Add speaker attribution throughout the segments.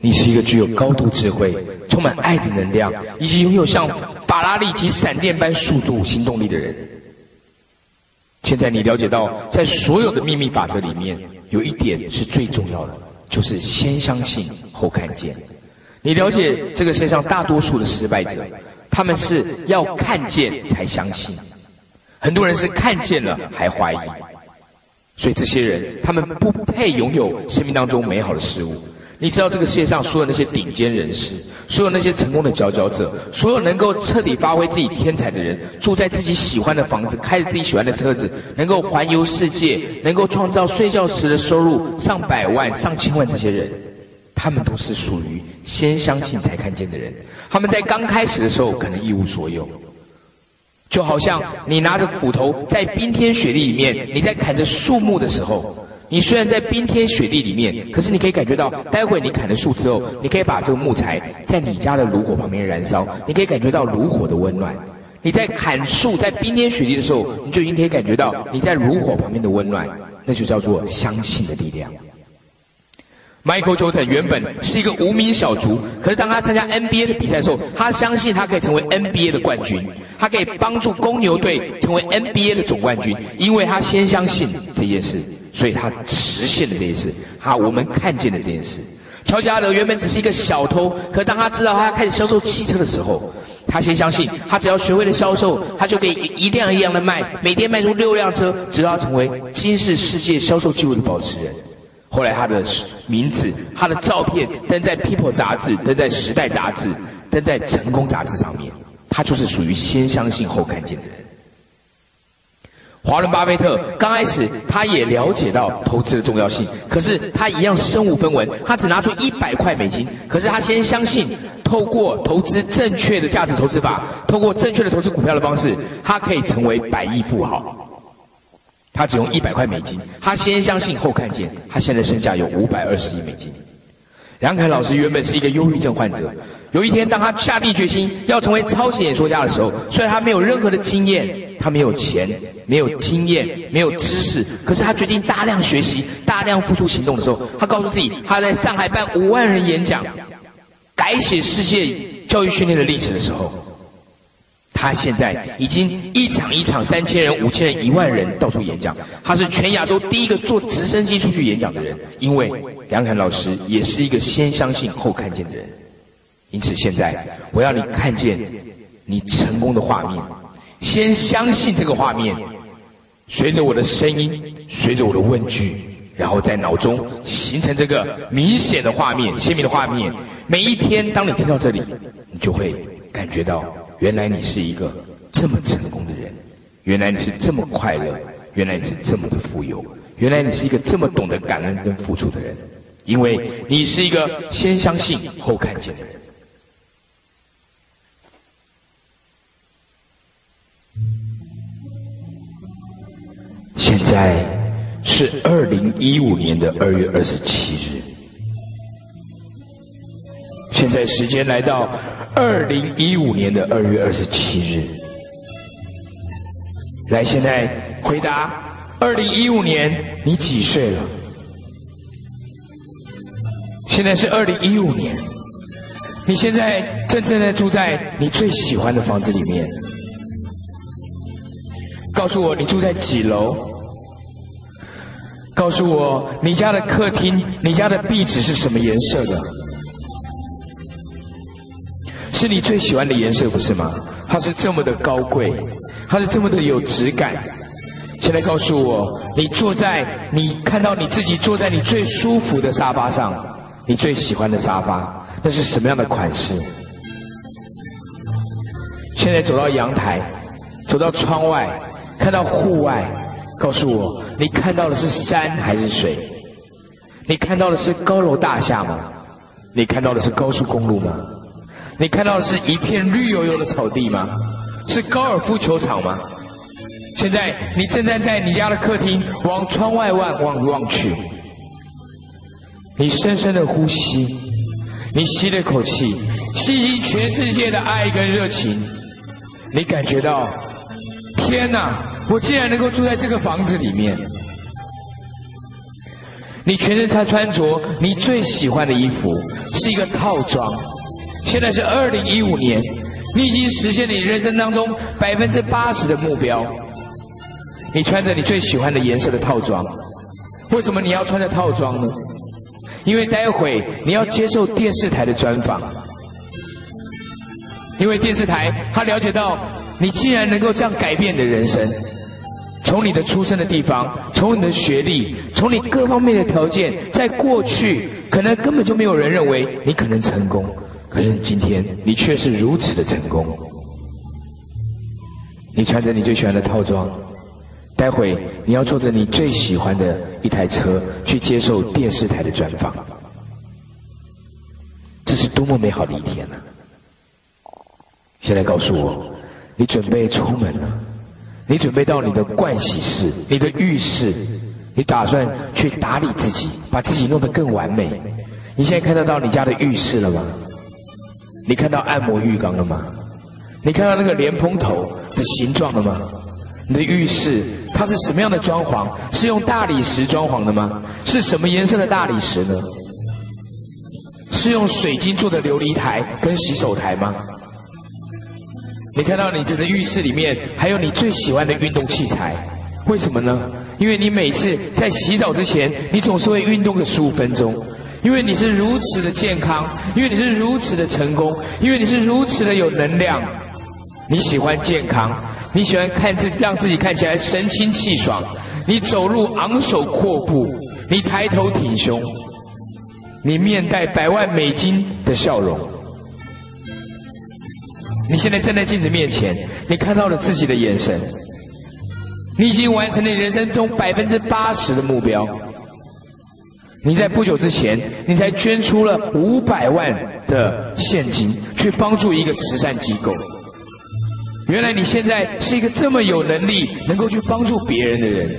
Speaker 1: 你是一个具有高度智慧、充满爱的能量，以及拥有像法拉利及闪电般速度、行动力的人。现在你了解到，在所有的秘密法则里面，有一点是最重要的，就是先相信后看见。你了解这个世界上大多数的失败者，他们是要看见才相信，很多人是看见了还怀疑，所以这些人他们不配拥有生命当中美好的事物。你知道这个世界上所有那些顶尖人士，所有那些成功的佼佼者，所有能够彻底发挥自己天才的人，住在自己喜欢的房子，开着自己喜欢的车子，能够环游世界，能够创造睡觉时的收入上百万、上千万，这些人，他们都是属于先相信才看见的人。他们在刚开始的时候可能一无所有，就好像你拿着斧头在冰天雪地里面，你在砍着树木的时候。你虽然在冰天雪地里面，可是你可以感觉到，待会你砍了树之后，你可以把这个木材在你家的炉火旁边燃烧，你可以感觉到炉火的温暖。你在砍树在冰天雪地的时候，你就已经可以感觉到你在炉火旁边的温暖，那就叫做相信的力量。Michael Jordan 原本是一个无名小卒，可是当他参加 NBA 的比赛的时候，他相信他可以成为 NBA 的冠军，他可以帮助公牛队成为 NBA 的总冠军，因为他先相信这件事。所以他实现了这件事，他我们看见了这件事。乔加德原本只是一个小偷，可当他知道他要开始销售汽车的时候，他先相信，他只要学会了销售，他就可以一辆一辆的卖，每天卖出六辆车，直到成为今世世界销售纪录的保持人。后来他的名字、他的照片登在《People》杂志、登在《时代》杂志、登在《成功》杂志上面，他就是属于先相信后看见的人。华伦巴菲特刚开始，他也了解到投资的重要性，可是他一样身无分文，他只拿出一百块美金。可是他先相信，透过投资正确的价值投资法，透过正确的投资股票的方式，他可以成为百亿富豪。他只用一百块美金，他先相信后看见，他现在身价有五百二十亿美金。梁凯老师原本是一个忧郁症患者。有一天，当他下定决心要成为超级演说家的时候，虽然他没有任何的经验，他没有钱，没有经验，没有知识，可是他决定大量学习，大量付出行动的时候，他告诉自己，他在上海办五万人演讲，改写世界教育训练的历史的时候。他现在已经一场一场三千人、五千人、一万人到处演讲。他是全亚洲第一个坐直升机出去演讲的人，因为梁凯老师也是一个先相信后看见的人。因此，现在我要你看见你成功的画面，先相信这个画面，随着我的声音，随着我的问句，然后在脑中形成这个明显的画面、鲜明的画面。每一天，当你听到这里，你就会感觉到。原来你是一个这么成功的人，原来你是这么快乐，原来你是这么的富有，原来你是一个这么懂得感恩跟付出的人，因为你是一个先相信后看见的人。在是二零一五年的二月二十七日，现在时间来到。二零一五年的二月二十七日，来，现在回答：二零一五年你几岁了？现在是二零一五年，你现在正正在住在你最喜欢的房子里面。告诉我你住在几楼？告诉我你家的客厅、你家的壁纸是什么颜色的？是你最喜欢的颜色，不是吗？它是这么的高贵，它是这么的有质感。现在告诉我，你坐在你看到你自己坐在你最舒服的沙发上，你最喜欢的沙发，那是什么样的款式？现在走到阳台，走到窗外，看到户外，告诉我，你看到的是山还是水？你看到的是高楼大厦吗？你看到的是高速公路吗？你看到的是一片绿油油的草地吗？是高尔夫球场吗？现在你正站在你家的客厅，往窗外望望望去。你深深的呼吸，你吸了一口气，吸进全世界的爱跟热情。你感觉到，天哪！我竟然能够住在这个房子里面。你全身穿穿着你最喜欢的衣服，是一个套装。现在是二零一五年，你已经实现了你人生当中百分之八十的目标。你穿着你最喜欢的颜色的套装，为什么你要穿着套装呢？因为待会你要接受电视台的专访。因为电视台他了解到你竟然能够这样改变你的人生，从你的出生的地方，从你的学历，从你各方面的条件，在过去可能根本就没有人认为你可能成功，可是今天你却是如此的成功。你穿着你最喜欢的套装，待会你要坐着你最喜欢的一台车去接受电视台的专访，这是多么美好的一天呢！现在告诉我，你准备出门了？你准备到你的盥洗室、你的浴室？你打算去打理自己，把自己弄得更完美？你现在看得到你家的浴室了吗？你看到按摩浴缸了吗？你看到那个莲蓬头的形状了吗？你的浴室它是什么样的装潢？是用大理石装潢的吗？是什么颜色的大理石呢？是用水晶做的琉璃台跟洗手台吗？你看到你这个浴室里面还有你最喜欢的运动器材，为什么呢？因为你每次在洗澡之前，你总是会运动个十五分钟。因为你是如此的健康，因为你是如此的成功，因为你是如此的有能量。你喜欢健康，你喜欢看自让自己看起来神清气爽。你走路昂首阔步，你抬头挺胸，你面带百万美金的笑容。你现在站在镜子面前，你看到了自己的眼神。你已经完成了你人生中百分之八十的目标。你在不久之前，你才捐出了五百万的现金去帮助一个慈善机构。原来你现在是一个这么有能力，能够去帮助别人的人。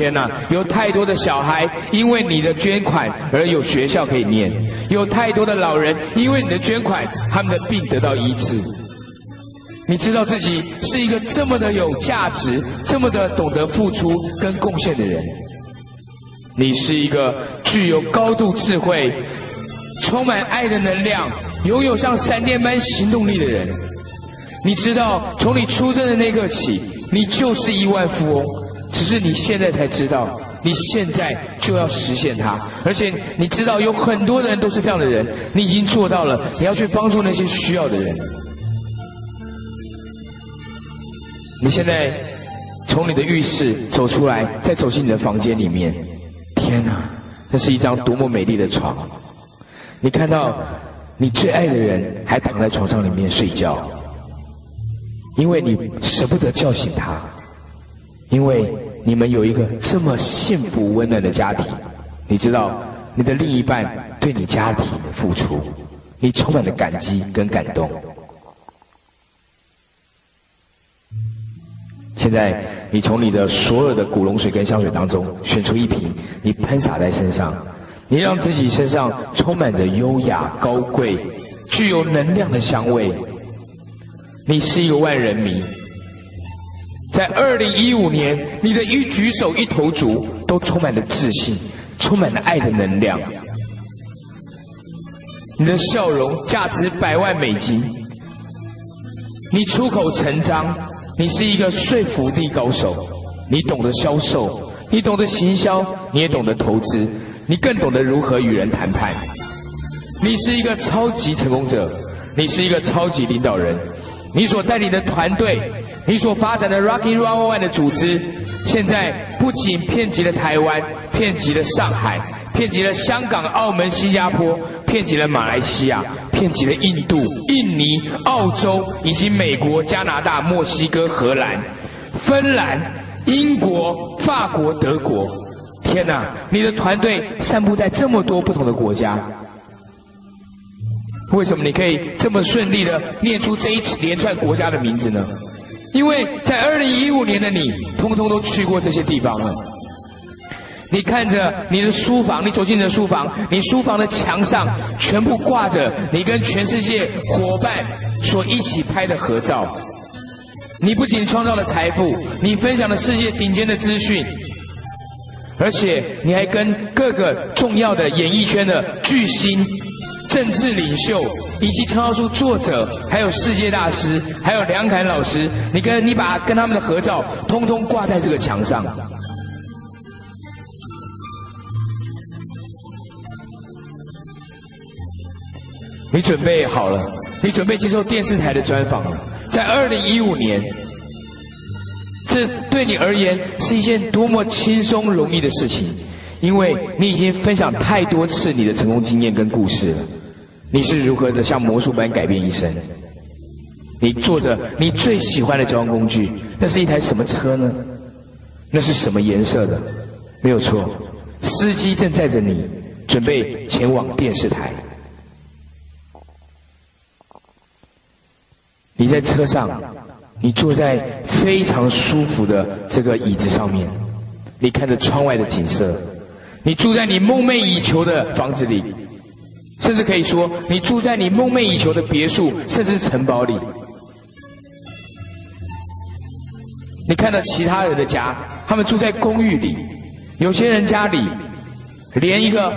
Speaker 1: 天哪，有太多的小孩因为你的捐款而有学校可以念，有太多的老人因为你的捐款，他们的病得到医治。你知道自己是一个这么的有价值、这么的懂得付出跟贡献的人。你是一个具有高度智慧、充满爱的能量、拥有像闪电般行动力的人。你知道，从你出生的那刻起，你就是亿万富翁。只是你现在才知道，你现在就要实现它，而且你知道有很多的人都是这样的人，你已经做到了，你要去帮助那些需要的人。你现在从你的浴室走出来，再走进你的房间里面，天哪，那是一张多么美丽的床！你看到你最爱的人还躺在床上里面睡觉，因为你舍不得叫醒他。因为你们有一个这么幸福温暖的家庭，你知道你的另一半对你家庭的付出，你充满了感激跟感动。现在你从你的所有的古龙水跟香水当中选出一瓶，你喷洒在身上，你让自己身上充满着优雅、高贵、具有能量的香味。你是一个万人迷。在二零一五年，你的一举手一投足都充满了自信，充满了爱的能量。你的笑容价值百万美金。你出口成章，你是一个说服力高手。你懂得销售，你懂得行销，你也懂得投资，你更懂得如何与人谈判。你是一个超级成功者，你是一个超级领导人。你所带领的团队。你所发展的 Rocky Run One 的组织，现在不仅遍及了台湾，遍及了上海，遍及了香港、澳门、新加坡，遍及了马来西亚，遍及了印度、印尼、澳洲，以及美国、加拿大、墨西哥、荷兰、芬兰、英国、法国、德国。天哪！你的团队散布在这么多不同的国家，为什么你可以这么顺利的念出这一连串国家的名字呢？因为在二零一五年的你，通通都去过这些地方了。你看着你的书房，你走进你的书房，你书房的墙上全部挂着你跟全世界伙伴所一起拍的合照。你不仅创造了财富，你分享了世界顶尖的资讯，而且你还跟各个重要的演艺圈的巨星、政治领袖以及畅销书作者，还有世界大师，还有梁凯老师，你跟你把跟他们的合照通通挂在这个墙上。你准备好了？你准备接受电视台的专访了？在二零一五年，这对你而言是一件多么轻松容易的事情，因为你已经分享太多次你的成功经验跟故事了。你是如何的像魔术般改变一生？你坐着你最喜欢的交通工具，那是一台什么车呢？那是什么颜色的？没有错，司机正载着你，准备前往电视台。你在车上，你坐在非常舒服的这个椅子上面，你看着窗外的景色，你住在你梦寐以求的房子里，甚至可以说你住在你梦寐以求的别墅，甚至城堡里。你看到其他人的家，他们住在公寓里，有些人家里连一个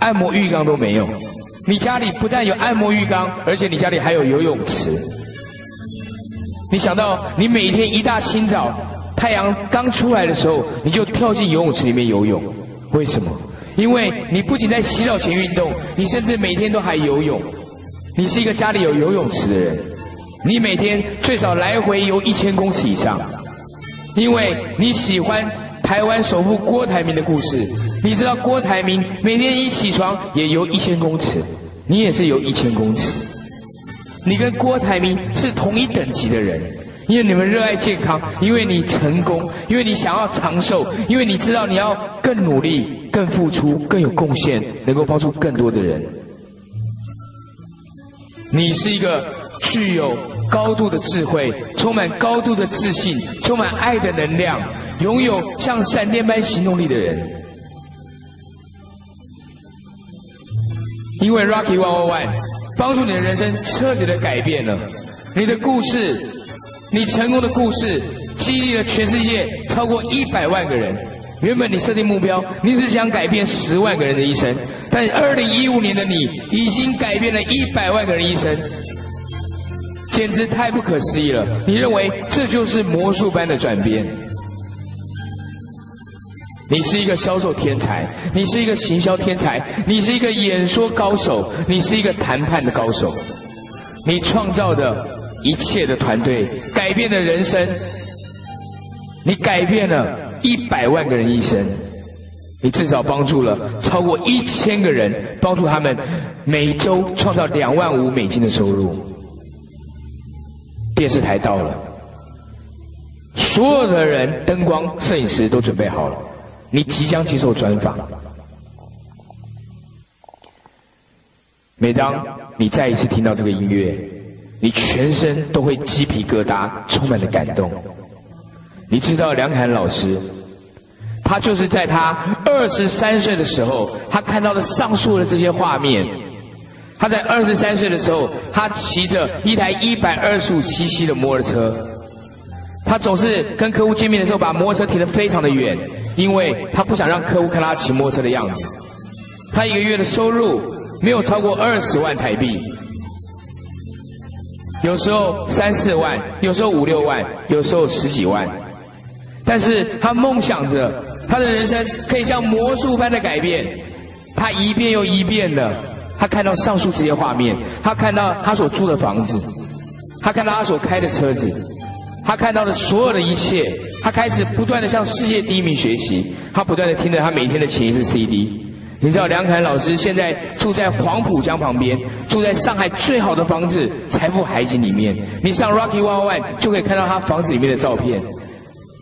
Speaker 1: 按摩浴缸都没有。你家里不但有按摩浴缸，而且你家里还有游泳池。你想到，你每天一大清早，太阳刚出来的时候，你就跳进游泳池里面游泳。为什么？因为你不仅在洗澡前运动，你甚至每天都还游泳。你是一个家里有游泳池的人，你每天最少来回游一千公尺以上。因为你喜欢台湾首富郭台铭的故事，你知道郭台铭每天一起床也游一千公尺，你也是游一千公尺。你跟郭台铭是同一等级的人，因为你们热爱健康，因为你成功，因为你想要长寿，因为你知道你要更努力、更付出、更有贡献，能够帮助更多的人。你是一个具有高度的智慧、充满高度的自信、充满爱的能量、拥有像闪电般行动力的人。因为 Rocky One One One。帮助你的人生彻底的改变了，你的故事，你成功的故事，激励了全世界超过一百万个人。原本你设定目标，你只想改变十万个人的一生，但二零一五年的你已经改变了一百万个人一生，简直太不可思议了。你认为这就是魔术般的转变？你是一个销售天才，你是一个行销天才，你是一个演说高手，你是一个谈判的高手。你创造的一切的团队，改变的人生，你改变了一百万个人一生，你至少帮助了超过一千个人，帮助他们每周创造两万五美金的收入。电视台到了，所有的人，灯光、摄影师都准备好了。你即将接受专访。每当你再一次听到这个音乐，你全身都会鸡皮疙瘩，充满了感动。你知道梁凯老师，他就是在他二十三岁的时候，他看到了上述的这些画面。他在二十三岁的时候，他骑着一台一百二十五 CC 的摩托车，他总是跟客户见面的时候，把摩托车停得非常的远。因为他不想让客户看他骑摩托车的样子，他一个月的收入没有超过二十万台币，有时候三四万，有时候五六万，有时候十几万，但是他梦想着他的人生可以像魔术般的改变，他一遍又一遍的，他看到上述这些画面，他看到他所住的房子，他看到他所开的车子。他看到的所有的一切，他开始不断的向世界第一名学习。他不断的听着他每天的潜意识 CD。你知道梁凯老师现在住在黄浦江旁边，住在上海最好的房子——财富海景里面。你上 Rocky One One 就可以看到他房子里面的照片。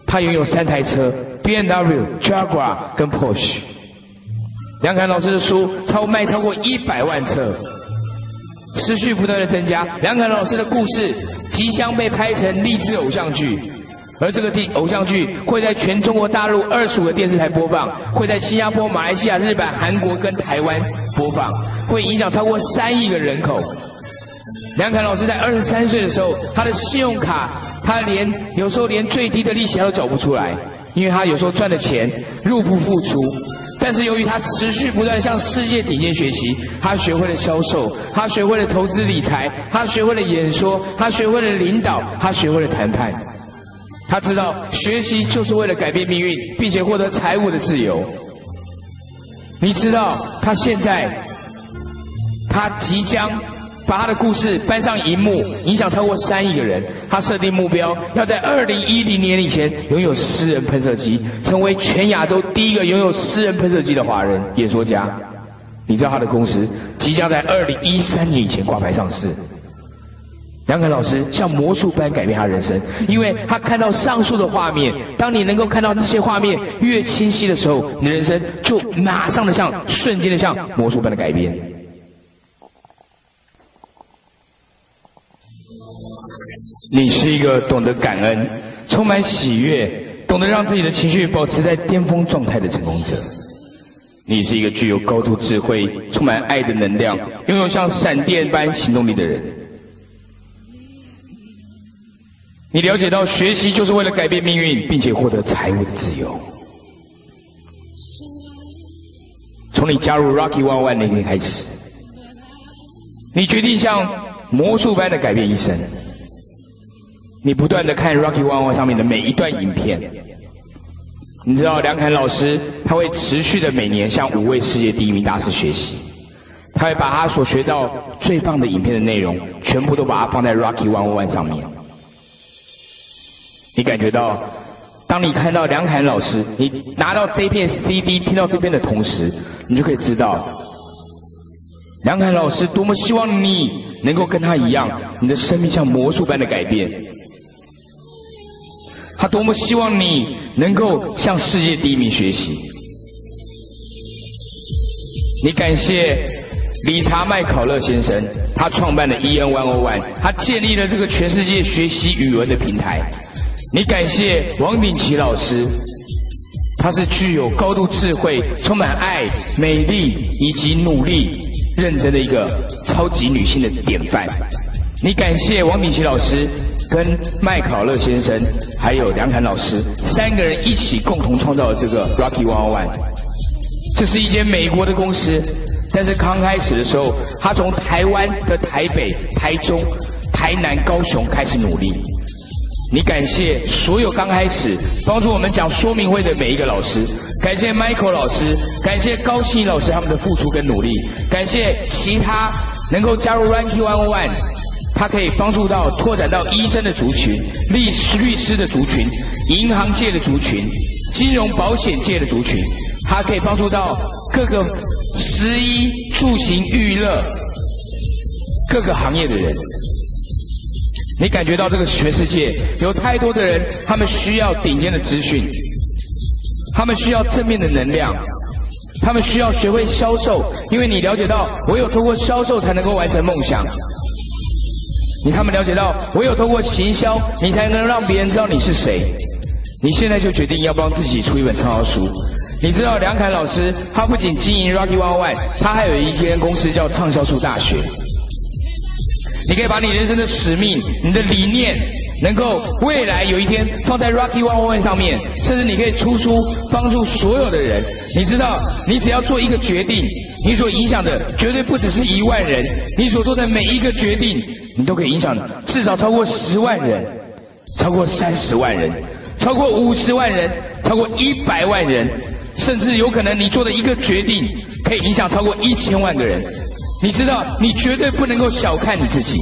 Speaker 1: 他拥有三台车：B M W、Jaguar 跟 Porsche。梁凯老师的书超卖超过一百万册，持续不断的增加。梁凯老师的故事。即将被拍成励志偶像剧，而这个电偶像剧会在全中国大陆二十五个电视台播放，会在新加坡、马来西亚、日本、韩国跟台湾播放，会影响超过三亿个人口。梁凯老师在二十三岁的时候，他的信用卡他连有时候连最低的利息他都缴不出来，因为他有时候赚的钱入不敷出。但是由于他持续不断向世界顶尖学习，他学会了销售，他学会了投资理财，他学会了演说，他学会了领导，他学会了谈判。他知道学习就是为了改变命运，并且获得财务的自由。你知道他现在，他即将。把他的故事搬上荧幕，影响超过三亿个人。他设定目标，要在二零一零年以前拥有私人喷射机，成为全亚洲第一个拥有私人喷射机的华人演说家。你知道他的公司即将在二零一三年以前挂牌上市。梁肯老师像魔术般改变他人生，因为他看到上述的画面。当你能够看到这些画面越清晰的时候，你的人生就马上的像瞬间的像魔术般的改变。你是一个懂得感恩、充满喜悦、懂得让自己的情绪保持在巅峰状态的成功者。你是一个具有高度智慧、充满爱的能量、拥有像闪电般行动力的人。你了解到学习就是为了改变命运，并且获得财务的自由。从你加入 Rocky One One 那天开始，你决定像魔术般的改变一生。你不断的看 Rocky One One 上面的每一段影片，你知道梁凯老师他会持续的每年向五位世界第一名大师学习，他会把他所学到最棒的影片的内容，全部都把它放在 Rocky One One 上面。你感觉到，当你看到梁凯老师，你拿到这片 CD 听到这边的同时，你就可以知道，梁凯老师多么希望你能够跟他一样，你的生命像魔术般的改变。他多么希望你能够向世界第一名学习。你感谢理查麦考勒先生，他创办的 EN One O One，他建立了这个全世界学习语文的平台。你感谢王炳奇老师，他是具有高度智慧、充满爱、美丽以及努力、认真的一个超级女性的典范。你感谢王炳奇老师。跟麦考勒先生还有梁侃老师三个人一起共同创造了这个 Rocky One One。这是一间美国的公司，但是刚开始的时候，他从台湾的台北、台中、台南、高雄开始努力。你感谢所有刚开始帮助我们讲说明会的每一个老师，感谢 Michael 老师，感谢高兴老师他们的付出跟努力，感谢其他能够加入 Rocky One One。它可以帮助到拓展到医生的族群、律师律师的族群、银行界的族群、金融保险界的族群。它可以帮助到各个食衣住行娱乐各个行业的人。你感觉到这个全世界有太多的人，他们需要顶尖的资讯，他们需要正面的能量，他们需要学会销售，因为你了解到，唯有通过销售才能够完成梦想。你他们了解到，唯有通过行销，你才能让别人知道你是谁。你现在就决定要帮自己出一本畅销书。你知道梁凯老师，他不仅经营 Rocky One One，他还有一间公司叫畅销书大学。你可以把你人生的使命、你的理念，能够未来有一天放在 Rocky One One 上面，甚至你可以出书帮助所有的人。你知道，你只要做一个决定，你所影响的绝对不只是一万人，你所做的每一个决定。你都可以影响至少超过十万人，超过三十万人，超过五十万人，超过一百万人，甚至有可能你做的一个决定可以影响超过一千万个人。你知道，你绝对不能够小看你自己。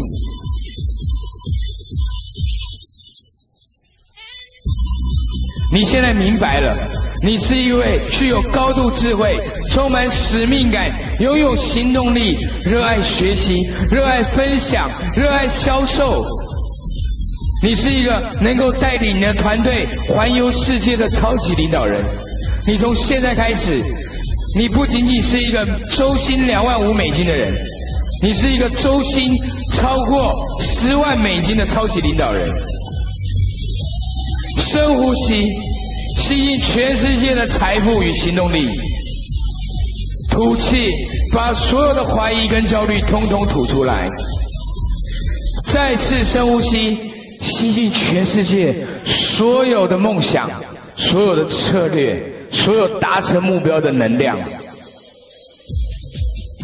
Speaker 1: 你现在明白了。你是一位具有高度智慧、充满使命感、拥有行动力、热爱学习、热爱分享、热爱销售。你是一个能够带领你的团队环游世界的超级领导人。你从现在开始，你不仅仅是一个周薪两万五美金的人，你是一个周薪超过十万美金的超级领导人。深呼吸。吸引全世界的财富与行动力，吐气，把所有的怀疑跟焦虑通通吐出来。再次深呼吸，吸进全世界所有的梦想，所有的策略，所有达成目标的能量，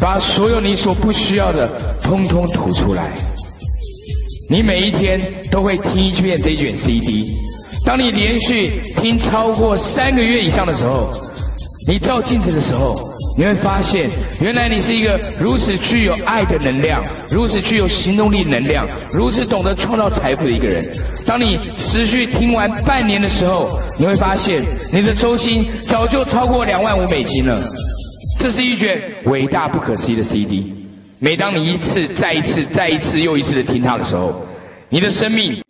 Speaker 1: 把所有你所不需要的，通通吐出来。你每一天都会听一遍这卷 CD，当你连续听超过三个月以上的时候，你照镜子的时候，你会发现，原来你是一个如此具有爱的能量，如此具有行动力能量，如此懂得创造财富的一个人。当你持续听完半年的时候，你会发现，你的周薪早就超过两万五美金了。这是一卷伟大不可思议的 CD。每当你一次、再一次、再一次又一次的听它的时候，你的生命